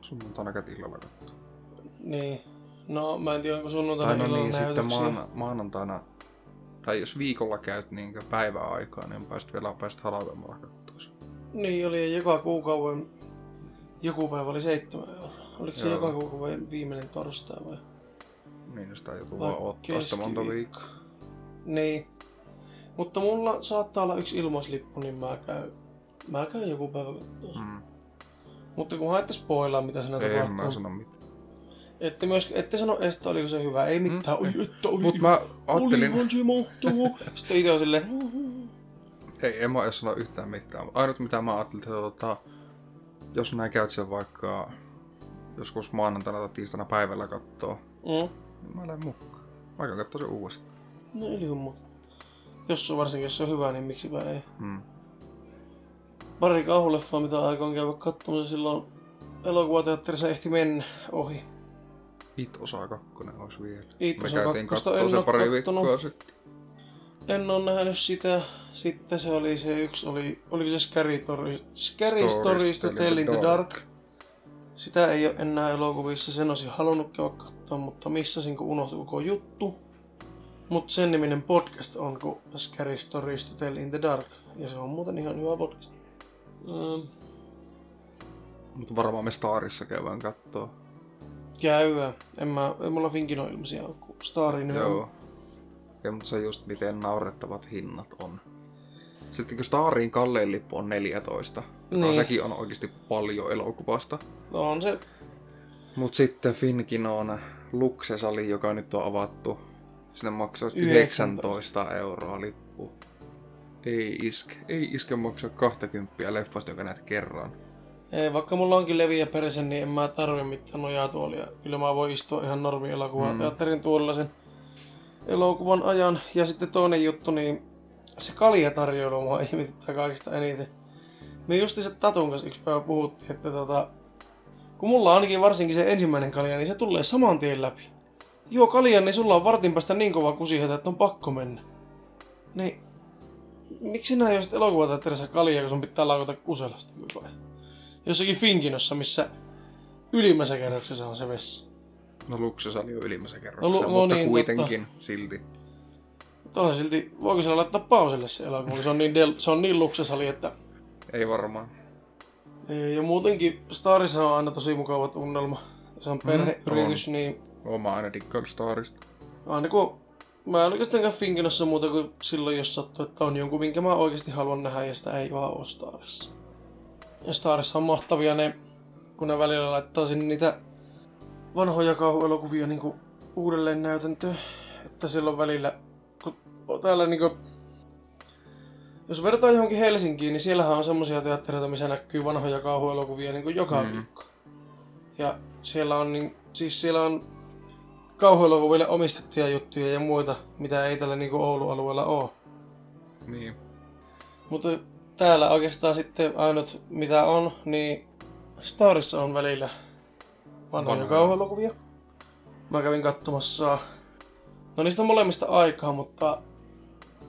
Sunnuntaina käyt illalla katsoa. niin. No, mä en tiedä, onko sunnuntaina Tai no illalla niin, sitten maana, maanantaina, tai jos viikolla käyt niin päiväaikaa, niin pääst vielä pääst halvemmalla katsoa. Niin, oli ja joka kuukauden... Joku päivä oli seitsemän euroa. Oliko se Joo. joka kuukauden viimeinen torstai vai? Joutuu Vai vaan ottaa sitä monta viikkoa. Niin. Mutta mulla saattaa olla yksi ilmaislippu, niin mä käyn, mä käyn joku päivä katsoa. Mm. Mm. Mutta kun haette spoilaa, mitä siinä En tapahtuu. mä sano mitään. Ette, myös, ette sano estä, oliko se hyvä. Ei mitään. Mm. Oi, että oli. Mut mä ajattelin, Olihan se mahtavaa. Sitten itse on silleen. ei, en mä edes sano yhtään mitään. Ainut mitä mä ajattelin, että tota, jos näin käyt sen vaikka joskus maanantaina tai tiistaina päivällä kattoo, Mm. niin mä lähden mukaan. Mä käyn kattoo sen uudestaan. No eli homma. Jos se varsinkin jos se on hyvä, niin miksipä ei. Mm. Pari kauhuleffaa, mitä aikoin käydä katsomassa silloin elokuvateatterissa ehti mennä ohi. It osaa kakkonen olisi vielä. It Me osaa käytiin kakkosta kattoo en se oo pari kattonut. viikkoa sitten. En ole nähnyt sitä. Sitten se oli se yksi, oli, oliko se Scary, Story, Scary Stories to Tell in the Dark. Sitä ei ole enää elokuvissa, sen olisin halunnut käydä katsoa, mutta missasin kun unohtui koko juttu. Mutta sen niminen podcast on kuin Scary Stories to Tell in the Dark. Ja se on muuten ihan hyvä podcast. Ähm, Mutta varmaan me Starissa käydään kattoo. käydään. En mä, ei mulla Finkin ole ilmaisia Starin Joo. Ja, mutta se just miten naurettavat hinnat on. Sitten kun Stariin kallein lippu on 14. Niin. Niin. sekin on oikeasti paljon elokuvasta. No on se, Mutta sitten Finkin on Luxesali, joka nyt on avattu. Sinne maksaa 19. 19 euroa lippu. Ei iske. Ei iske maksaa 20 leffasta, joka näet kerran. ei, vaikka mulla onkin leviä perse, niin en mä tarvi mitään nojatuolia. Kyllä mä voin istua ihan normi elokuvan Mm. teatterin tuolilla sen elokuvan ajan. Ja sitten toinen juttu, niin se kaljatarjoilu mua ihmetyttää kaikista eniten. Me justi se Tatun kanssa yksi päivä puhuttiin, että tota, kun mulla ainakin varsinkin se ensimmäinen kalja, niin se tulee saman tien läpi. Joo, kaljan, niin sulla on vartin päästä niin kova kusihätä, että on pakko mennä. Niin, miksi sinä jos elokuvateatterissa kaljaa, kun sun pitää laukata kuselasta koko ajan? Jossakin Finkinossa, missä ylimmässä kerroksessa on se vessa. No luksosali on ylimmässä kerroksessa, No, lu- no mutta niin, kuitenkin silti. Mutta on se silti, voiko siellä laittaa pauselle se elokuva, kun se on niin, del, se on niin luksesali, että... Ei varmaan. Ja muutenkin Starissa on aina tosi mukava tunnelma. Se on perheyritys, mm, niin Oma aina dikkail Starista. aina kun... Mä en oikeastaan Finkinossa muuta kuin silloin, jos sattuu, että on jonkun, minkä mä oikeasti haluan nähdä, ja sitä ei vaan ole Starissa. Ja Starissa on mahtavia ne, kun ne välillä laittaa sinne niitä vanhoja kauhuelokuvia niin uudelleen näytäntöön. Että silloin välillä, kun täällä niinku jos vertaa johonkin Helsinkiin, niin siellähän on semmoisia teattereita, missä näkyy vanhoja kauhuelokuvia niin kuin joka Mm. viikko. Ja siellä on, niin, siis siellä on kauhuelokuville omistettuja juttuja ja muita, mitä ei tällä niin kuin Oulun alueella ole. Niin. Mutta täällä oikeastaan sitten ainut mitä on, niin Starissa on välillä vanhoja Vanhoja. kauhuelokuvia. Mä kävin katsomassa, no niistä on molemmista aikaa, mutta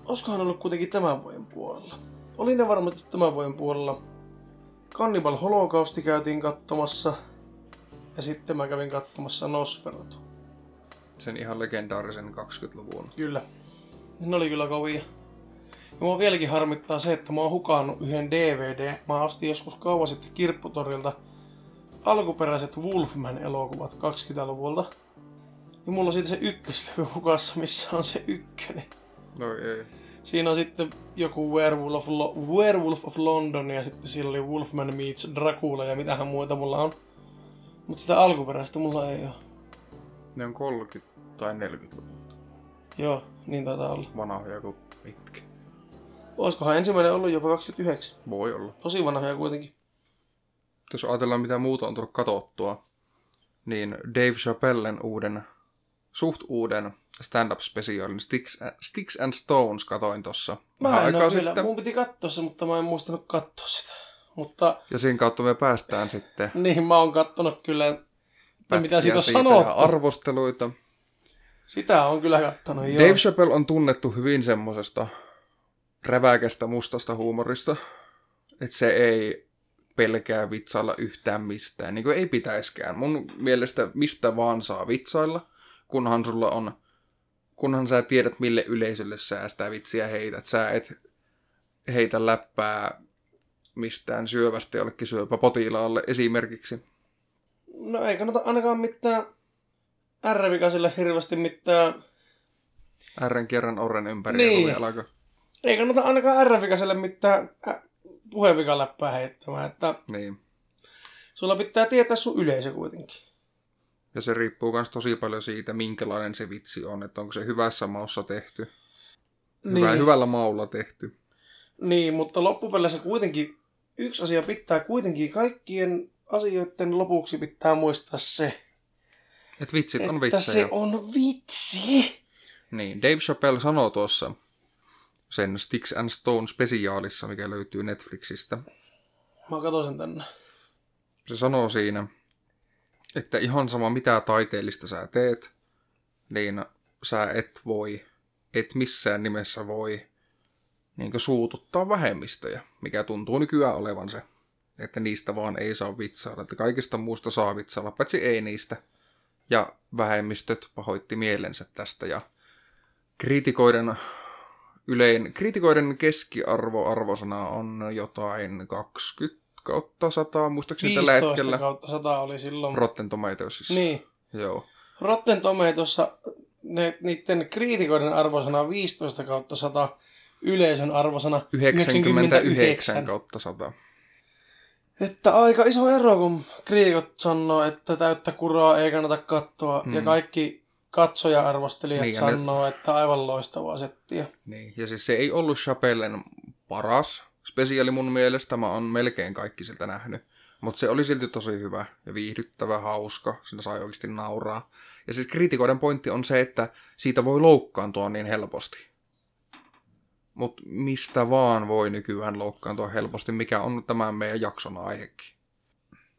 olisikohan ollut kuitenkin tämän vuoden puolella. Oli ne varmasti tämän vuoden puolella. Cannibal Holocausti käytiin katsomassa. Ja sitten mä kävin katsomassa Nosferatu. Sen ihan legendaarisen 20-luvun. Kyllä. Ne oli kyllä kovia. Ja mua vieläkin harmittaa se, että mä oon hukannut yhden DVD. Mä ostin joskus kauan sitten Kirpputorilta alkuperäiset Wolfman-elokuvat 20-luvulta. Ja mulla on siitä se ykköslevy hukassa, missä on se ykkönen. No ei. Siinä on sitten joku Werewolf of, Lo- Werewolf of London ja sitten siellä oli Wolfman meets Dracula ja mitähän muuta mulla on. Mutta sitä alkuperäistä mulla ei ole. Ne on 30 tai 40 luvulta. Joo, niin taitaa olla. Vanhoja kuin mitkä. Olisikohan ensimmäinen ollut jopa 29? Voi olla. Tosi vanhoja kuitenkin. Jos ajatellaan mitä muuta on tullut katottua, niin Dave Chappellen uuden, suht uuden stand-up-spesiaalin Sticks, Sticks and Stones katoin tossa. Mä en ole vielä, sitten. mun piti katsoa se, mutta mä en muistanut katsoa sitä. Mutta Ja siinä kautta me päästään sitten niin mä oon kattonut kyllä, että mitä pätkiä siitä on sanottu. arvosteluita. Sitä on kyllä kattonut, joo. Dave Chappelle on tunnettu hyvin semmosesta räväkästä mustasta huumorista, että se ei pelkää vitsailla yhtään mistään, niin kuin ei pitäiskään. Mun mielestä mistä vaan saa vitsailla, kunhan sulla on, kunhan sä tiedät mille yleisölle sä sitä vitsiä heität. Sä et heitä läppää mistään syövästä jollekin syöpäpotilaalle esimerkiksi. No ei kannata ainakaan mitään R-vikaisille hirveästi mitään Rn kerran orren ympäri Niin. alkaa. Ei kannata ainakaan R-vikaiselle mitään puhevikaläppää heittämään, että Niin. sulla pitää tietää sun yleisö kuitenkin. Ja se riippuu myös tosi paljon siitä, minkälainen se vitsi on, että onko se hyvässä maussa tehty, hyvä, niin, hyvällä maulla tehty. niin, mutta loppupeleissä kuitenkin yksi asia pitää kuitenkin kaikkien asioiden lopuksi pitää muistaa se, Et vitsit on että vitsejä. se on vitsi. Niin, Dave Chappelle sanoo tuossa sen Sticks and Stone spesiaalissa, mikä löytyy Netflixistä. Mä katson sen tänne. Se sanoo siinä, että ihan sama mitä taiteellista sä teet, niin sä et voi, et missään nimessä voi niin suututtaa vähemmistöjä, mikä tuntuu nykyään olevan se. Että niistä vaan ei saa vitsailla, että kaikista muusta saa vitsailla, paitsi ei niistä. Ja vähemmistöt pahoitti mielensä tästä ja kriitikoiden ylein, kriitikoiden keskiarvo arvosana on jotain 20 kautta 100, muistaakseni tällä 15 hetkellä. kautta 100 oli silloin. Rotten Tomatoesissa. niin. Joo. Rotten Tomatoessa ne, niiden kriitikoiden arvosana on 15 kautta 100, yleisön arvosana 99 kautta 100. Että aika iso ero, kun kriitikot sanoo, että täyttä kuraa ei kannata katsoa, mm. ja kaikki katsoja-arvostelijat Niin, ja ne- sanoo, että aivan loistavaa settiä. Niin. Ja siis se ei ollut Chappellen paras spesiaali mun mielestä. Mä oon melkein kaikki siltä nähnyt. Mutta se oli silti tosi hyvä ja viihdyttävä, hauska. Siinä sai oikeasti nauraa. Ja siis kriitikoiden pointti on se, että siitä voi loukkaantua niin helposti. Mutta mistä vaan voi nykyään loukkaantua helposti, mikä on tämän meidän jakson aihekin.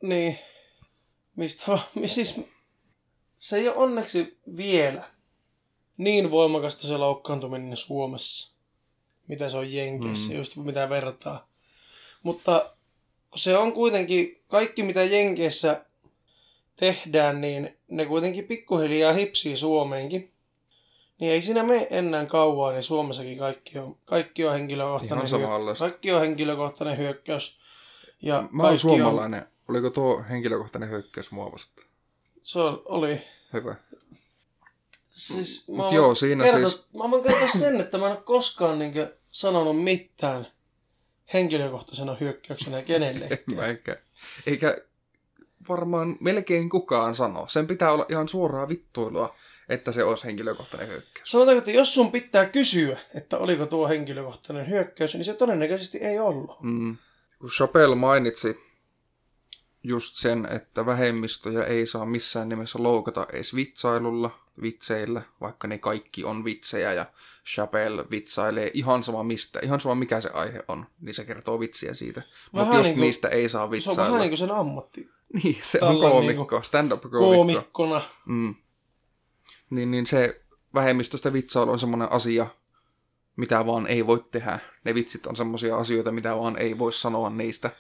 Niin. Mistä vaan, siis se ei ole onneksi vielä niin voimakasta se loukkaantuminen Suomessa, mitä se on Jenkeissä, mm. just mitä vertaa. Mutta se on kuitenkin, kaikki mitä Jenkeissä tehdään, niin ne kuitenkin pikkuhiljaa hipsii Suomeenkin. Niin ei siinä mene enää kauan, niin Suomessakin kaikki on, kaikki on henkilökohtainen, hyökkäys. kaikki on henkilökohtainen hyökkäys. Ja Mä oon suomalainen. On... Oliko tuo henkilökohtainen hyökkäys mua vastaan? Se oli. Hyvä. Siis mä Mut joo, siinä kertoa, siis... Mä voin kertoa sen, että mä en ole koskaan niinkö sanonut mitään henkilökohtaisena hyökkäyksenä kenellekään. eikä, eikä varmaan melkein kukaan sano. Sen pitää olla ihan suoraa vittuilua, että se olisi henkilökohtainen hyökkäys. Sanotaanko, että jos sun pitää kysyä, että oliko tuo henkilökohtainen hyökkäys, niin se todennäköisesti ei ollut. Mm. Kun Chappelle mainitsi just sen, että vähemmistöjä ei saa missään nimessä loukata edes vitsailulla, vitseillä, vaikka ne kaikki on vitsejä ja Chappelle vitsailee ihan sama mistä, ihan sama mikä se aihe on, niin se kertoo vitsiä siitä. Mutta just niin kuin, niistä ei saa vitsailla. Se on vähän niin kuin sen ammatti. Niin, se Tällä on koomikko, niin stand-up koomikko. Koomikkona. Mm. Niin, niin se vähemmistöstä vitsailu on semmoinen asia, mitä vaan ei voi tehdä. Ne vitsit on semmoisia asioita, mitä vaan ei voi sanoa niistä.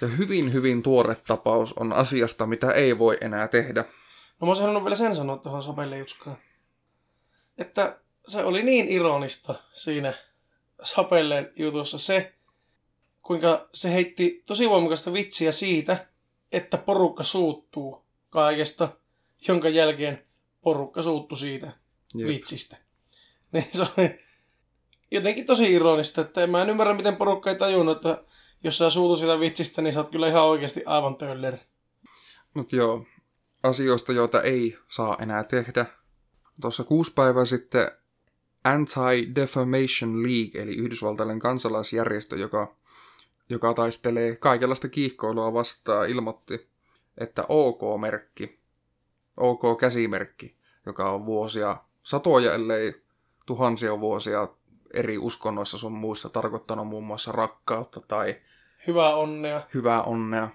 Ja hyvin, hyvin tuore tapaus on asiasta, mitä ei voi enää tehdä. No mä halunnut vielä sen sanoa tuohon Sapelle Jutskaan. Että se oli niin ironista siinä Sapelle jutussa se, kuinka se heitti tosi voimakasta vitsiä siitä, että porukka suuttuu kaikesta, jonka jälkeen porukka suuttu siitä Jep. vitsistä. Niin se oli jotenkin tosi ironista, että mä en ymmärrä, miten porukka ei tajunnut, että jos sä suutu sitä vitsistä, niin sä oot kyllä ihan oikeasti aivan töller. Mut joo, asioista, joita ei saa enää tehdä. Tuossa kuusi päivää sitten Anti-Defamation League, eli Yhdysvaltalainen kansalaisjärjestö, joka, joka taistelee kaikenlaista kiihkoilua vastaan, ilmoitti, että OK-merkki, OK-käsimerkki, joka on vuosia, satoja ellei tuhansia vuosia eri uskonnoissa sun muissa tarkoittanut muun muassa rakkautta tai hyvää onnea. Hyvää onnea.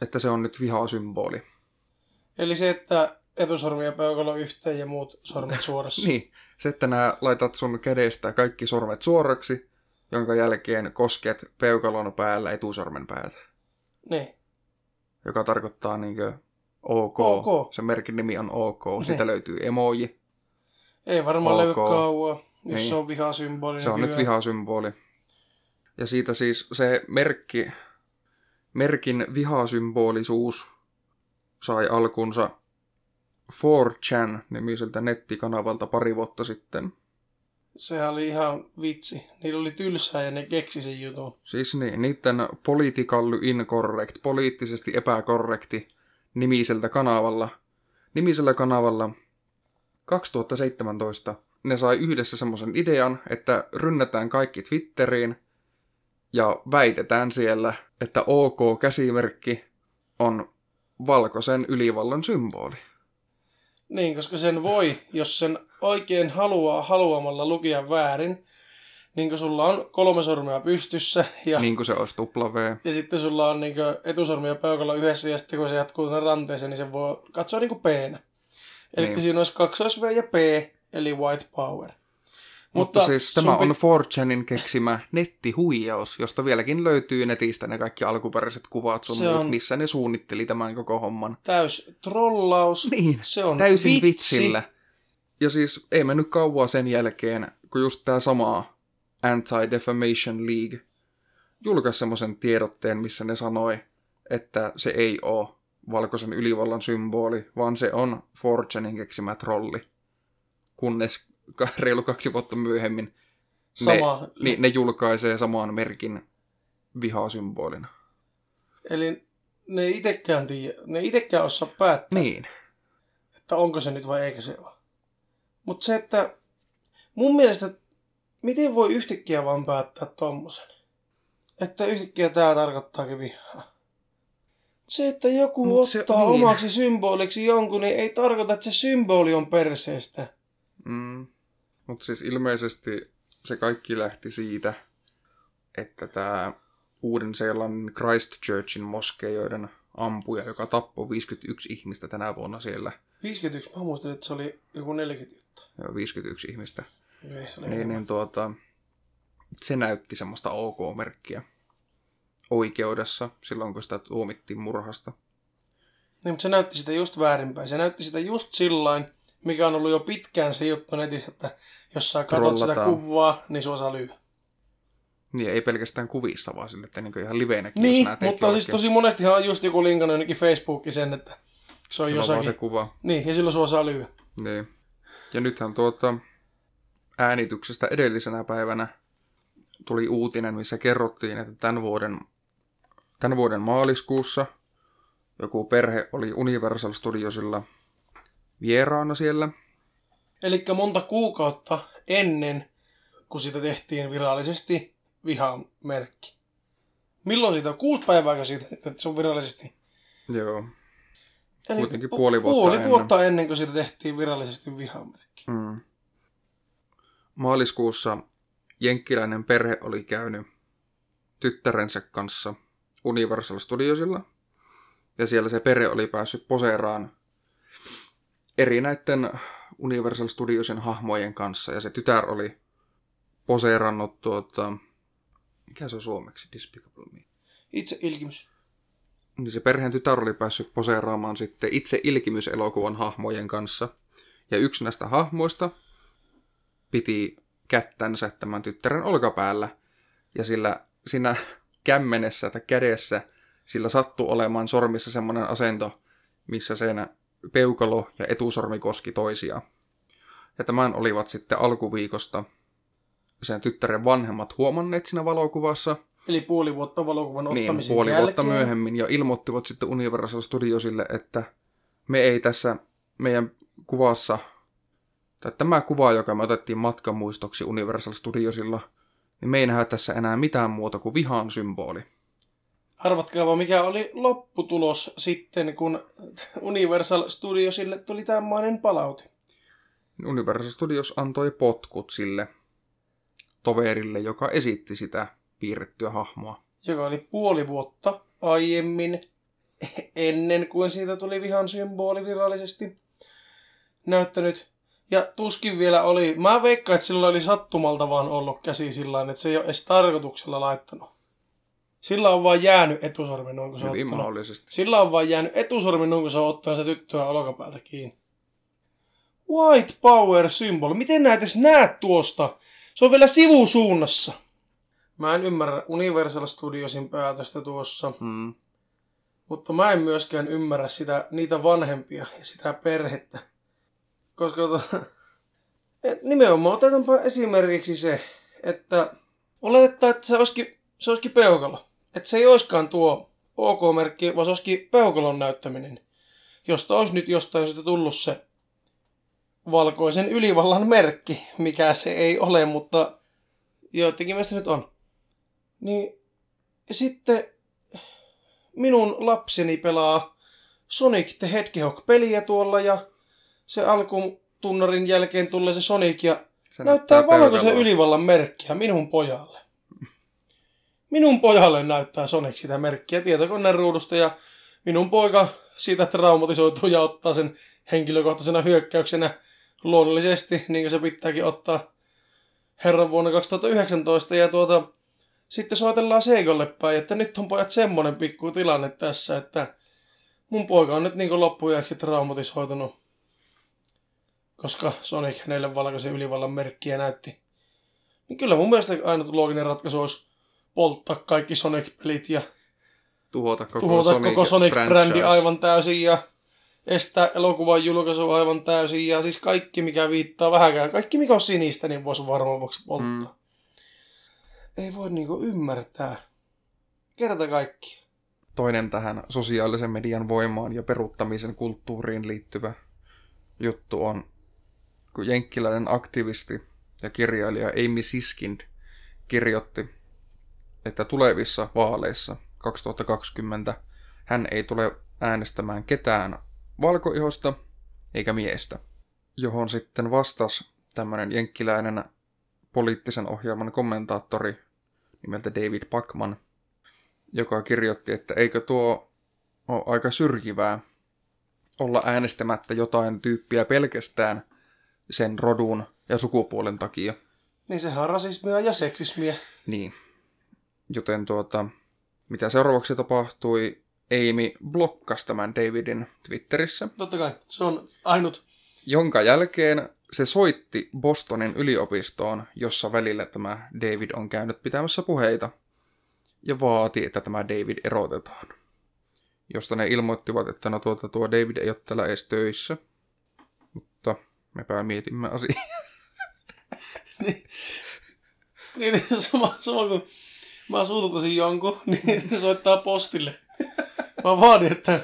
Että se on nyt vihasymboli. Eli se, että etusormi ja peukalo yhteen ja muut sormet suorassa. niin, se, että nää laitat sun kädestä kaikki sormet suoraksi, jonka jälkeen kosket peukalon päällä etusormen päätä. Niin. Joka tarkoittaa niinkö OK. OK. Se merkin nimi on OK. Niin. Siitä löytyy emoji. Ei varmaan OK. löydy kauan, jos niin. se on vihasymboli. Se on nyt vihasymboli. Ja siitä siis se merkki, merkin vihasymbolisuus sai alkunsa 4chan-nimiseltä nettikanavalta pari vuotta sitten. Sehän oli ihan vitsi. Niillä oli tylsää ja ne keksi sen jutun. Siis niin, niiden politically incorrect, poliittisesti epäkorrekti nimiseltä kanavalla, nimisellä kanavalla 2017 ne sai yhdessä semmoisen idean, että rynnätään kaikki Twitteriin ja väitetään siellä, että OK-käsimerkki on valkoisen ylivallan symboli. Niin, koska sen voi, jos sen oikein haluaa haluamalla lukia väärin, niin kuin sulla on kolme sormea pystyssä. Ja, niin kuin se olisi tupla V. Ja sitten sulla on niin etusormi ja peukalo yhdessä ja sitten kun se jatkuu tuonne ranteeseen, niin se voi katsoa niin kuin p Eli niin. siinä olisi kaksois V ja P, eli White Power. Mutta, Mutta siis tämä on 4chanin keksimä nettihuijaus, josta vieläkin löytyy netistä ne kaikki alkuperäiset kuvat sun muut, missä ne suunnitteli tämän koko homman. Täys trollaus. Niin, se on täysin vitsi. vitsillä. Ja siis ei mennyt kauan sen jälkeen, kun just tämä sama Anti-Defamation League julkaisi semmoisen tiedotteen, missä ne sanoi, että se ei ole valkoisen ylivallan symboli, vaan se on 4chanin keksimä trolli. Kunnes reilu kaksi vuotta myöhemmin Sama. Ne, niin, ne julkaisee saman merkin vihasymbolina. Eli ne ei itekään tiedä, ne ei itekään osaa päättää, niin. että onko se nyt vai eikö se ole. Mutta se, että mun mielestä, miten voi yhtäkkiä vaan päättää tommosen? Että yhtäkkiä tämä tarkoittaakin vihaa. Se, että joku Mut ottaa se, niin. omaksi symboliksi jonkun, niin ei tarkoita, että se symboli on perseestä. Mm. Mutta siis ilmeisesti se kaikki lähti siitä, että tämä Uuden-Seelannin Christchurchin moskeijoiden ampuja, joka tappoi 51 ihmistä tänä vuonna siellä. 51, mä muistelin, että se oli joku 40 juttu. Joo, 51 ihmistä. Ei, se oli Niin, niin tuota, se näytti semmoista OK-merkkiä oikeudessa silloin, kun sitä tuomittiin murhasta. Niin, mutta se näytti sitä just väärinpäin. Se näytti sitä just sillain, mikä on ollut jo pitkään se juttu netissä, että jos sä katsot sitä kuvaa, niin sua saa lyö. Niin, ei pelkästään kuvissa, vaan sille, että niin ihan liveenäkin, Niin, jos mutta siis tosi monestihan on just joku linkannut jonnekin Facebookiin sen, että se on vaan jossakin. se kuva. Niin, ja silloin sua saa lyö. Niin. Ja nythän tuota äänityksestä edellisenä päivänä tuli uutinen, missä kerrottiin, että tämän vuoden, tämän vuoden maaliskuussa joku perhe oli Universal Studiosilla vieraana siellä. Eli monta kuukautta ennen, kun sitä tehtiin virallisesti vihamerkki. Milloin siitä on? Kuusi päivää siitä, että se on virallisesti. Joo. Eli Kuitenkin pu- puoli vuotta puoli ennen. vuotta ennen kuin siitä tehtiin virallisesti vihamerkki. Mm. Maaliskuussa jenkkiläinen perhe oli käynyt tyttärensä kanssa Universal Studiosilla. Ja siellä se perhe oli päässyt poseeraan eri näiden Universal Studiosin hahmojen kanssa. Ja se tytär oli poseerannut tuota... Mikä se on suomeksi? Despicable Me. Itse ilkimys. Niin se perheen tytär oli päässyt poseeraamaan sitten itse ilkimyselokuvan hahmojen kanssa. Ja yksi näistä hahmoista piti kättänsä tämän tyttären olkapäällä. Ja sillä siinä kämmenessä tai kädessä sillä sattui olemaan sormissa semmoinen asento, missä sen peukalo ja etusormi koski toisiaan. Ja tämän olivat sitten alkuviikosta sen tyttären vanhemmat huomanneet siinä valokuvassa – Eli puoli vuotta valokuvan niin, ottamisen puoli jälkeen. vuotta myöhemmin ja ilmoittivat sitten Universal Studiosille, että me ei tässä meidän kuvassa, tai tämä kuva, joka me otettiin matkamuistoksi Universal Studiosilla, niin me ei nähdä tässä enää mitään muuta kuin vihan symboli. Arvatkaapa, mikä oli lopputulos sitten, kun Universal Studiosille tuli tämmöinen palaute. Universal Studios antoi potkut sille toverille, joka esitti sitä piirrettyä hahmoa. joka oli puoli vuotta aiemmin, ennen kuin siitä tuli vihan symboli virallisesti näyttänyt. Ja tuskin vielä oli, mä veikkaan, että sillä oli sattumalta vaan ollut käsi sillä että se ei ole edes tarkoituksella laittanut. Sillä on vaan jäänyt etusormi noin, kun se Hyvin ottanut. mahdollisesti. Sillä on vaan jäänyt etusormi noin, kun se ottanut se tyttöä olkapäältä kiinni. White power symbol. Miten näet edes näet tuosta? Se on vielä sivusuunnassa. Mä en ymmärrä Universal Studiosin päätöstä tuossa, Mm. mutta mä en myöskään ymmärrä sitä, niitä vanhempia ja sitä perhettä. Koska tota, et nimenomaan otetaanpa esimerkiksi se, että oletetaan, että se olisikin, se olisikin peukalo. Että se ei olisikaan tuo OK-merkki, vaan se olisikin peukalon näyttäminen. Josta olisi nyt jostain syystä tullut se valkoisen ylivallan merkki, mikä se ei ole, mutta joidenkin mielestä nyt on. Niin ja sitten minun lapseni pelaa Sonic the Hedgehog-peliä tuolla ja se alkutunnarin jälkeen tulee se Sonic ja Se näyttää valkoisen peukaloa. ylivallan merkkiä minun pojalle. Minun pojalle näyttää Sonic sitä merkkiä tietokoneen ruudusta ja minun poika siitä traumatisoituu ja ottaa sen henkilökohtaisena hyökkäyksenä luonnollisesti, niin kuin se pitääkin ottaa herran vuonna 2019. Ja tuota, sitten soitellaan Seikolle päin, että nyt on pojat semmonen pikku tilanne tässä, että mun poika on nyt niin loppujaksi traumatisoitunut, koska Sonic hänelle valkoisen ylivallan merkkiä näytti. Niin kyllä mun mielestä ainut looginen ratkaisu olisi polttaa kaikki Sonic-pelit ja tuhota koko tuhota Sonic koko Sonic-brändi aivan täysin ja estää elokuvan julkaisu aivan täysin ja siis kaikki mikä viittaa vähänkään, kaikki mikä on sinistä, niin voisi varmaan voisi polttaa. Mm. Ei voi niinku ymmärtää. Kerta kaikki. toinen tähän sosiaalisen median voimaan ja peruttamisen kulttuuriin liittyvä juttu on, kun jenkkiläinen aktivisti ja kirjailija Amy Siskind kirjoitti, että tulevissa vaaleissa 2020 hän ei tule äänestämään ketään valkoihosta eikä miestä, johon sitten vastasi tämmöinen jenkkiläinen poliittisen ohjelman kommentaattori nimeltä David Pacman, joka kirjoitti, että eikö tuo ole aika syrjivää olla äänestämättä jotain tyyppiä pelkästään sen rodun ja sukupuolen takia. Niin sehän on rasismia ja seksismiä. Niin. Joten tuota, mitä seuraavaksi tapahtui, Amy blokkasi tämän Davidin Twitterissä, Totta kai, se on ainut. jonka jälkeen se soitti Bostonin yliopistoon, jossa välillä tämä David on käynyt pitämässä puheita, ja vaati, että tämä David erotetaan. Josta ne ilmoittivat, että no tuota, tuo David ei ole täällä edes töissä. Mutta mepä mietimme asiaa. Niin, niin sama, sama kuin mä suututtaisin jonkun, niin se soittaa postille. Mä vaadin, että...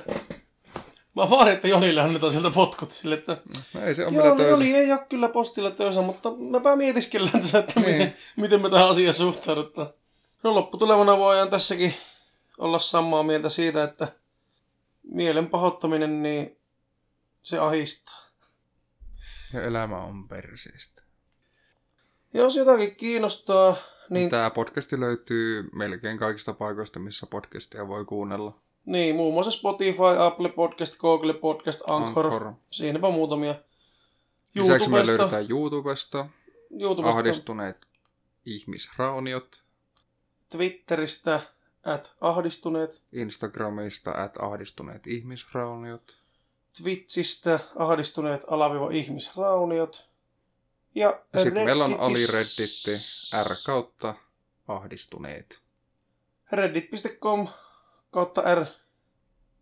Mä vaadin, että Jonille annetaan sieltä potkut sille, että No ei se ole Joo, no. Joni ei ole kyllä postilla töissä, mutta mepä mietiskellään tässä, että Niin. miten, miten me tähän asiaan suhtaudutaan. No lopputulemana voidaan tässäkin olla samaa mieltä siitä, että mielen pahoittaminen, niin se ahistaa. Ja elämä on perseestä. Jos jotakin kiinnostaa, niin, Niin. Tämä podcasti löytyy melkein kaikista paikoista, missä podcastia voi kuunnella. niin muun muassa Spotify, Apple Podcast, Google Podcast, Anchor. Anchor. Siinäpä muutamia. Lisäksi me YouTubesta, löydetään YouTubesta, YouTubesta ahdistuneet ihmisrauniot, Twitteristä, at ahdistuneet. Instagramista, at ahdistuneet ihmisrauniot. Twitchistä ahdistuneet alaviva ihmisrauniot. Ja, Ja sitten meillä on ali Redditis- redditti r kautta ahdistuneet. reddit.com kautta r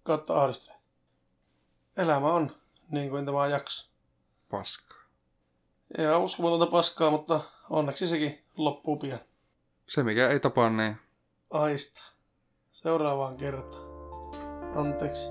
kautta ahdistuneet. Elämä on niin kuin tämä jakso. Paska. Ja uskomatonta paskaa, mutta onneksi sekin loppuu pian. Se mikä ei tapaa, niin Aista. Seuraavaan kertaan. Anteeksi.